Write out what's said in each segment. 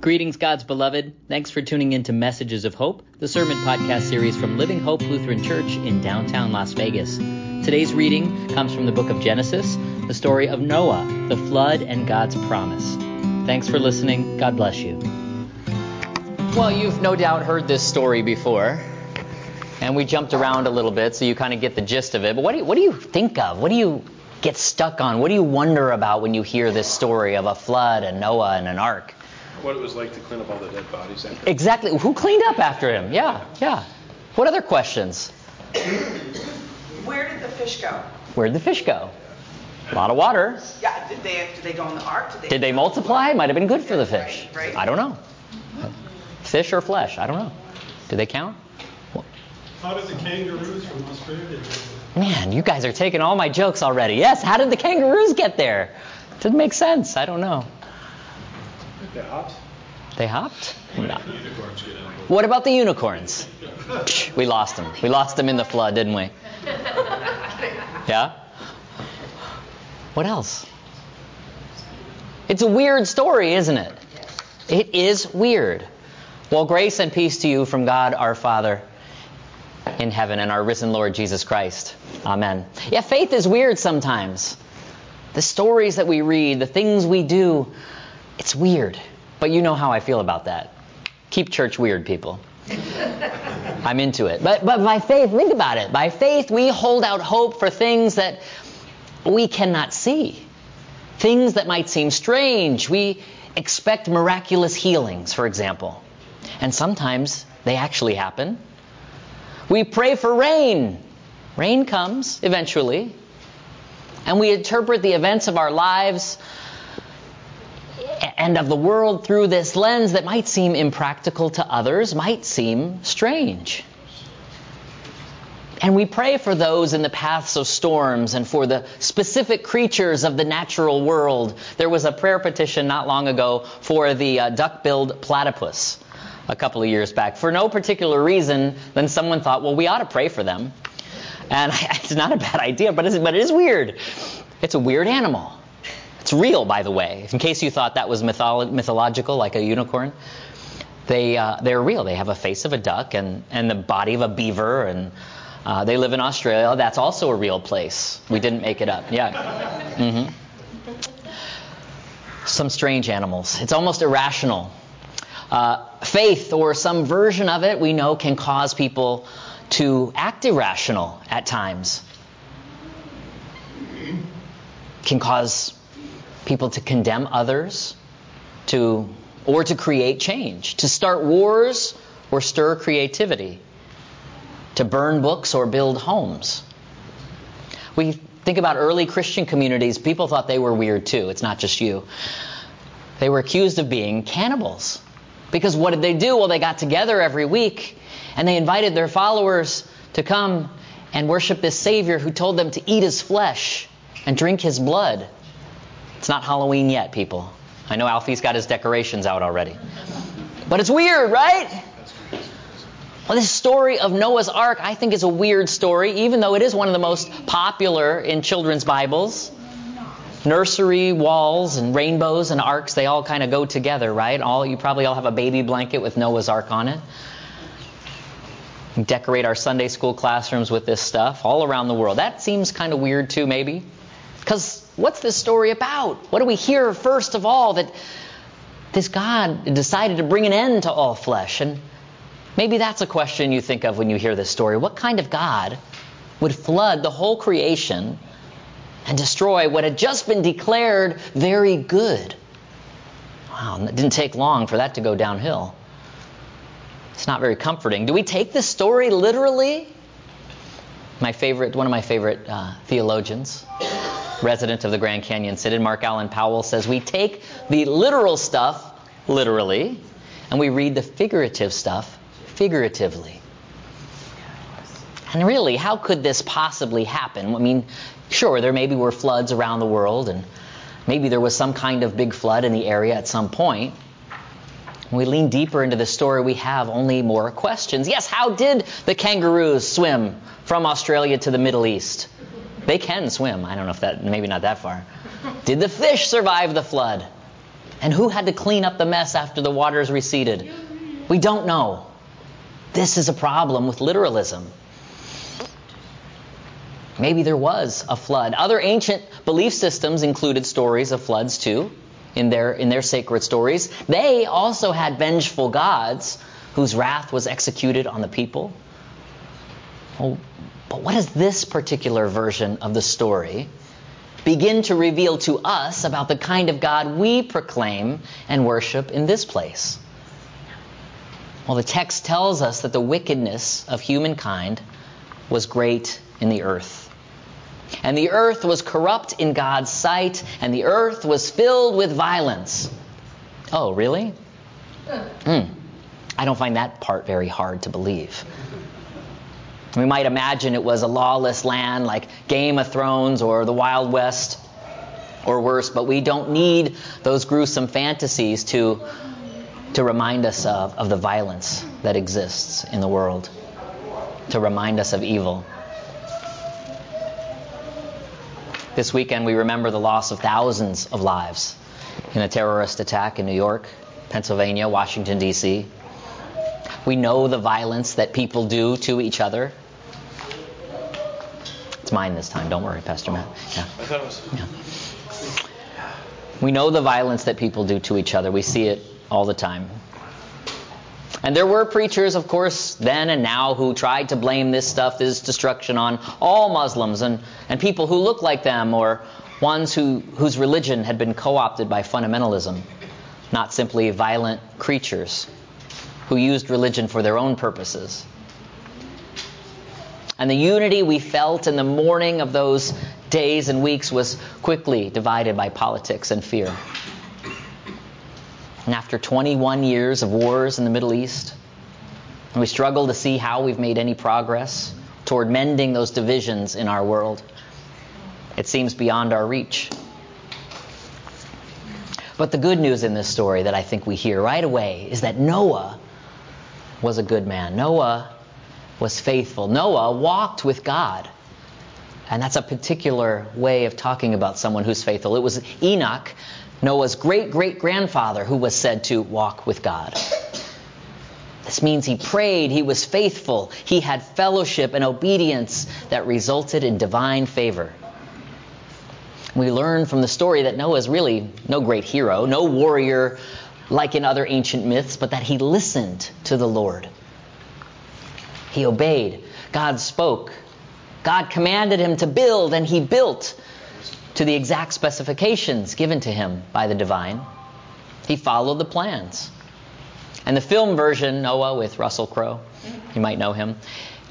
Greetings, God's beloved. Thanks for tuning in to Messages of Hope, the sermon podcast series from Living Hope Lutheran Church in downtown Las Vegas. Today's reading comes from the book of Genesis, the story of Noah, the flood, and God's promise. Thanks for listening. God bless you. Well, you've no doubt heard this story before, and we jumped around a little bit so you kind of get the gist of it. But what do you, what do you think of? What do you get stuck on? What do you wonder about when you hear this story of a flood and Noah and an ark? What it was like to clean up all the dead bodies after. Exactly. Who cleaned up after him? Yeah, yeah. What other questions? Where did the fish go? Where did the fish go? A lot of water. Yeah, did they did they go in the ark? Did they, Did they multiply? Might have been good for the fish. Right, right. I don't know. Fish or flesh? I don't know. Do they count? How did the kangaroos from Australia get there? Man, you guys are taking all my jokes already. Yes, how did the kangaroos get there? Didn't make sense. I don't know. They hopped. They hopped? No. What about the unicorns? We lost them. We lost them in the flood, didn't we? Yeah? What else? It's a weird story, isn't it? It is weird. Well, grace and peace to you from God our Father in heaven and our risen Lord Jesus Christ. Amen. Yeah, faith is weird sometimes. The stories that we read, the things we do, it's weird. But you know how I feel about that. Keep church weird, people. I'm into it. But, but by faith, think about it. By faith, we hold out hope for things that we cannot see, things that might seem strange. We expect miraculous healings, for example. And sometimes they actually happen. We pray for rain. Rain comes eventually. And we interpret the events of our lives and of the world through this lens that might seem impractical to others, might seem strange. And we pray for those in the paths of storms and for the specific creatures of the natural world. There was a prayer petition not long ago for the uh, duck-billed platypus a couple of years back for no particular reason than someone thought, well, we ought to pray for them. And it's not a bad idea, but, but it is weird. It's a weird animal. It's real, by the way, in case you thought that was mytholo- mythological, like a unicorn. They, uh, they're real. They have a face of a duck and, and the body of a beaver, and uh, they live in Australia. That's also a real place. We didn't make it up. Yeah. hmm Some strange animals. It's almost irrational. Uh, faith, or some version of it, we know can cause people to act irrational at times. Can cause people to condemn others, to or to create change, to start wars or stir creativity, to burn books or build homes. We think about early Christian communities, people thought they were weird too. It's not just you. They were accused of being cannibals. Because what did they do? Well, they got together every week and they invited their followers to come and worship this Savior who told them to eat his flesh and drink his blood. It's not Halloween yet, people. I know Alfie's got his decorations out already. But it's weird, right? Well, this story of Noah's Ark, I think, is a weird story, even though it is one of the most popular in children's Bibles. Nursery walls and rainbows and arks, they all kind of go together, right? All you probably all have a baby blanket with Noah's Ark on it. We decorate our Sunday school classrooms with this stuff all around the world. That seems kind of weird too, maybe. Because what's this story about? What do we hear first of all? That this God decided to bring an end to all flesh. And maybe that's a question you think of when you hear this story. What kind of God would flood the whole creation and destroy what had just been declared very good? Wow, it didn't take long for that to go downhill. It's not very comforting. Do we take this story literally? My favorite, one of my favorite uh, theologians, resident of the Grand Canyon Synod, Mark Allan Powell, says we take the literal stuff literally, and we read the figurative stuff figuratively. And really, how could this possibly happen? I mean, sure, there maybe were floods around the world, and maybe there was some kind of big flood in the area at some point. When we lean deeper into the story, we have only more questions. Yes, how did the kangaroos swim from Australia to the Middle East? They can swim. I don't know if that, maybe not that far. Did the fish survive the flood? And who had to clean up the mess after the waters receded? We don't know. This is a problem with literalism. Maybe there was a flood. Other ancient belief systems included stories of floods too in their in their sacred stories. They also had vengeful gods whose wrath was executed on the people. Well, but what does this particular version of the story begin to reveal to us about the kind of God we proclaim and worship in this place? Well, the text tells us that the wickedness of humankind was great in the earth. And the earth was corrupt in God's sight, and the earth was filled with violence. Oh, really? Hmm. I don't find that part very hard to believe. We might imagine it was a lawless land like Game of Thrones or the Wild West or worse, but we don't need those gruesome fantasies to, to remind us of, of the violence that exists in the world, to remind us of evil. This weekend, we remember the loss of thousands of lives in a terrorist attack in New York, Pennsylvania, Washington, D.C. We know the violence that people do to each other. It's mine this time. Don't worry, Pastor Matt. Yeah. I thought it was. Yeah. We know the violence that people do to each other. We see it all the time. And there were preachers, of course, then and now, who tried to blame this stuff, this destruction, on all Muslims and, and people who look like them or ones who, whose religion had been co opted by fundamentalism, not simply violent creatures who used religion for their own purposes. And the unity we felt in the morning of those days and weeks was quickly divided by politics and fear. And after 21 years of wars in the Middle East, we struggle to see how we've made any progress toward mending those divisions in our world. It seems beyond our reach. But the good news in this story that I think we hear right away is that Noah was a good man. Noah was faithful. Noah walked with God. And that's a particular way of talking about someone who's faithful. It was Enoch Noah's great great grandfather who was said to walk with God. This means he prayed, he was faithful, he had fellowship and obedience that resulted in divine favor. We learn from the story that Noah is really no great hero, no warrior like in other ancient myths, but that he listened to the Lord. He obeyed. God spoke. God commanded him to build, and he built to the exact specifications given to him by the divine. He followed the plans. And the film version, Noah with Russell Crowe, you might know him,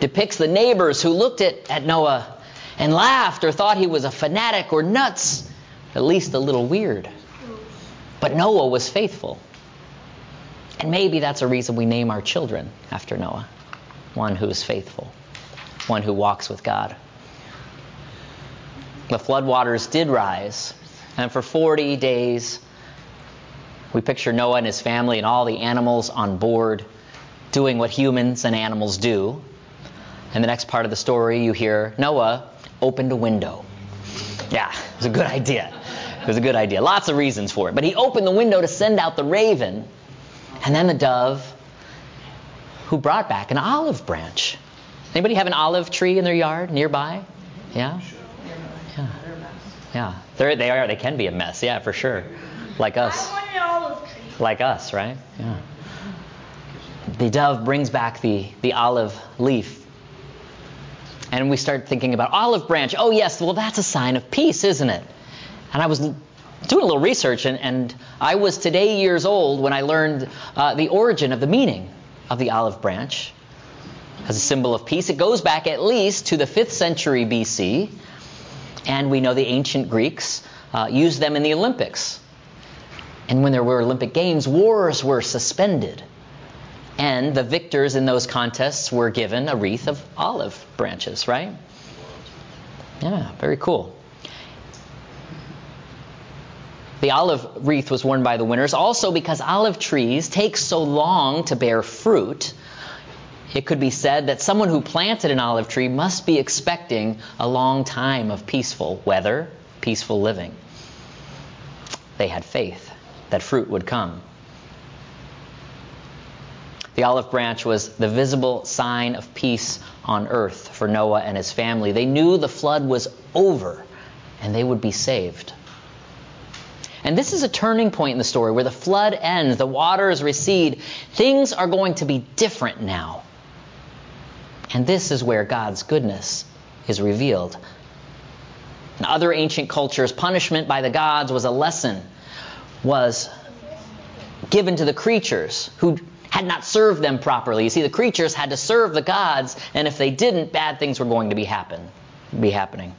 depicts the neighbors who looked at, at Noah and laughed or thought he was a fanatic or nuts, at least a little weird. But Noah was faithful. And maybe that's a reason we name our children after Noah one who is faithful, one who walks with God the floodwaters did rise, and for 40 days, we picture Noah and his family and all the animals on board doing what humans and animals do. In the next part of the story, you hear Noah opened a window. Yeah, it was a good idea. It was a good idea. Lots of reasons for it. But he opened the window to send out the raven and then the dove who brought back an olive branch. Anybody have an olive tree in their yard nearby? Yeah? Yeah. Yeah. They're, they are. They can be a mess. Yeah, for sure. Like us. Like us, right? Yeah. The dove brings back the, the olive leaf. And we start thinking about olive branch. Oh, yes, well, that's a sign of peace, isn't it? And I was doing a little research, and, and I was today years old when I learned uh, the origin of the meaning of the olive branch as a symbol of peace. It goes back at least to the 5th century BC and we know the ancient Greeks uh, used them in the Olympics. And when there were Olympic Games, wars were suspended. And the victors in those contests were given a wreath of olive branches, right? Yeah, very cool. The olive wreath was worn by the winners also because olive trees take so long to bear fruit it could be said that someone who planted an olive tree must be expecting a long time of peaceful weather, peaceful living. They had faith that fruit would come. The olive branch was the visible sign of peace on earth for Noah and his family. They knew the flood was over and they would be saved. And this is a turning point in the story where the flood ends, the waters recede. Things are going to be different now. And this is where God's goodness is revealed. In other ancient cultures, punishment by the gods was a lesson, was given to the creatures who had not served them properly. You see, the creatures had to serve the gods, and if they didn't, bad things were going to be happen, be happening.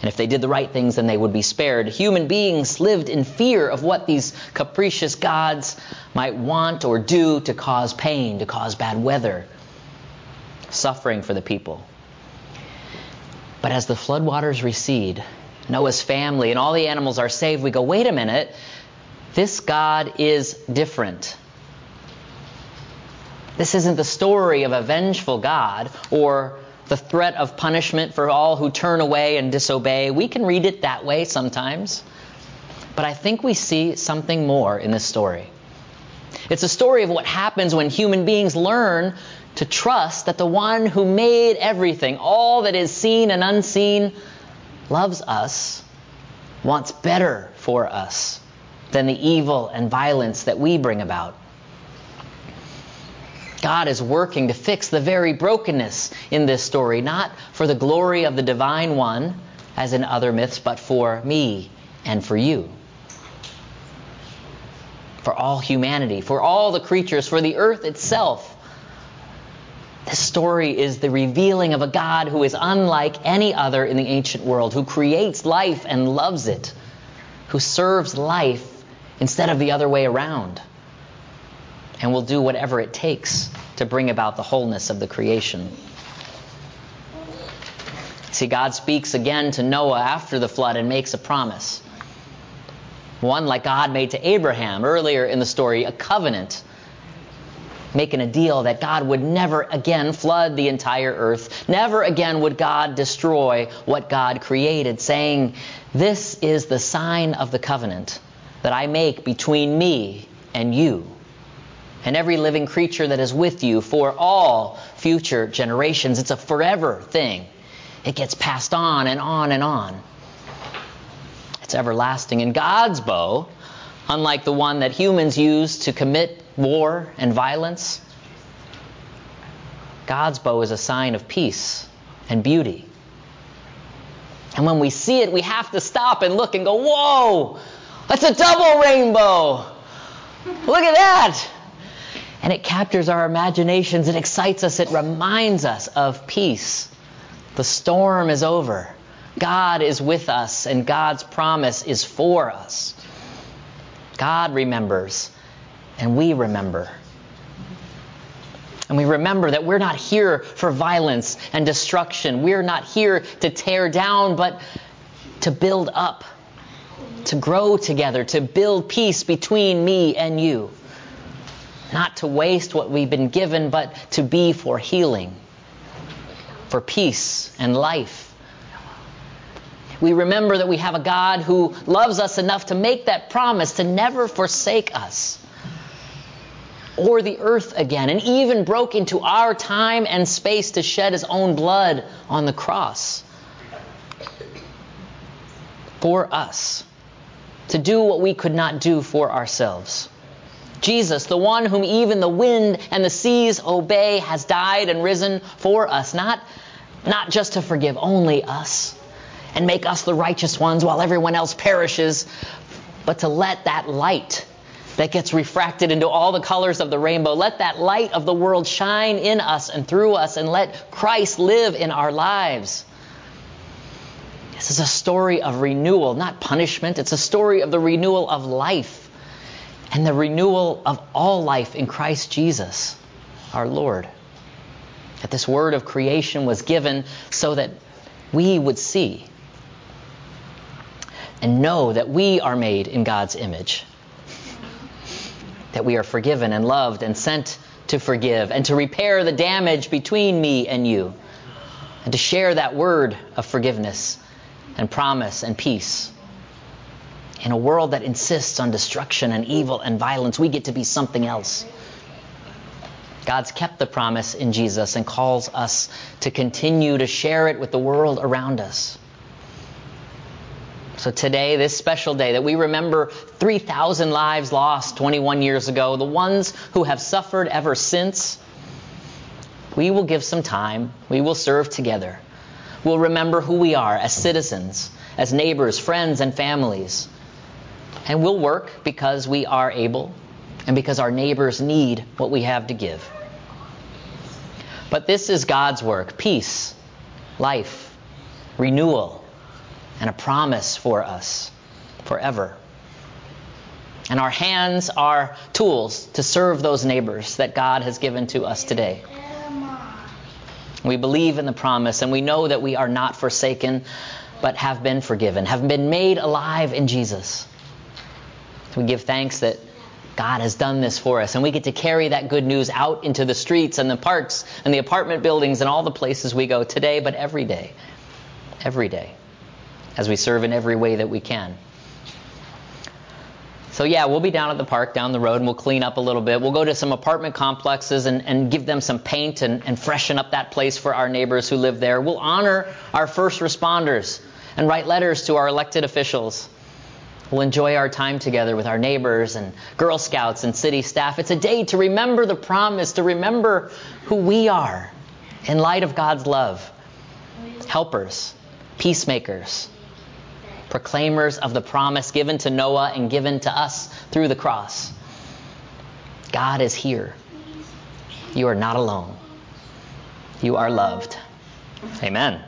And if they did the right things, then they would be spared. Human beings lived in fear of what these capricious gods might want or do to cause pain, to cause bad weather, suffering for the people. But as the floodwaters recede, Noah's family and all the animals are saved, we go, wait a minute, this God is different. This isn't the story of a vengeful God or the threat of punishment for all who turn away and disobey. We can read it that way sometimes. But I think we see something more in this story. It's a story of what happens when human beings learn to trust that the one who made everything, all that is seen and unseen, loves us, wants better for us than the evil and violence that we bring about. God is working to fix the very brokenness in this story, not for the glory of the divine one, as in other myths, but for me and for you. For all humanity, for all the creatures, for the earth itself. This story is the revealing of a God who is unlike any other in the ancient world, who creates life and loves it, who serves life instead of the other way around and will do whatever it takes to bring about the wholeness of the creation. See, God speaks again to Noah after the flood and makes a promise. One like God made to Abraham earlier in the story, a covenant, making a deal that God would never again flood the entire earth. Never again would God destroy what God created, saying, This is the sign of the covenant that I make between me and you and every living creature that is with you for all future generations. It's a forever thing. It gets passed on and on and on. It's everlasting. And God's bow, unlike the one that humans use to commit war and violence, God's bow is a sign of peace and beauty. And when we see it, we have to stop and look and go, Whoa, that's a double rainbow. Look at that. And it captures our imaginations, it excites us, it reminds us of peace. The storm is over. God is with us, and God's promise is for us. God remembers, and we remember. And we remember that we're not here for violence and destruction. We're not here to tear down, but to build up, to grow together, to build peace between me and you not to waste what we've been given, but to be for healing, for peace and life. We remember that we have a God who loves us enough to make that promise to never forsake us or the earth again, and even broke into our time and space to shed his own blood on the cross for us, to do what we could not do for ourselves. Jesus, the one whom even the wind and the seas obey, has died and risen for us, not, not just to forgive only us and make us the righteous ones while everyone else perishes, but to let that light that gets refracted into all the colors of the rainbow, let that light of the world shine in us and through us, and let Christ live in our lives. This is a story of renewal, not punishment. It's a story of the renewal of life and the renewal of all life in Christ Jesus, our Lord. That this word of creation was given so that we would see and know that we are made in God's image, that we are forgiven and loved and sent to forgive and to repair the damage between me and you, and to share that word of forgiveness and promise and peace In a world that insists on destruction and evil and violence, we get to be something else. God's kept the promise in Jesus and calls us to continue to share it with the world around us. So today, this special day that we remember 3,000 lives lost 21 years ago, the ones who have suffered ever since, we will give some time. We will serve together. We'll remember who we are as citizens, as neighbors, friends, and families. And we'll work because we are able and because our neighbors need what we have to give. But this is God's work peace, life, renewal, and a promise for us forever. And our hands are tools to serve those neighbors that God has given to us today. We believe in the promise and we know that we are not forsaken, but have been forgiven, have been made alive in Jesus. We give thanks that God has done this for us, and we get to carry that good news out into the streets and the parks and the apartment buildings and all the places we go today, but every day. Every day. As we serve in every way that we can. So, yeah, we'll be down at the park down the road and we'll clean up a little bit. We'll go to some apartment complexes and, and give them some paint and, and freshen up that place for our neighbors who live there. We'll honor our first responders and write letters to our elected officials. We'll enjoy our time together with our neighbors and Girl Scouts and city staff. It's a day to remember the promise, to remember who we are in light of God's love. Helpers, peacemakers, proclaimers of the promise given to Noah and given to us through the cross. God is here. You are not alone. You are loved. Amen.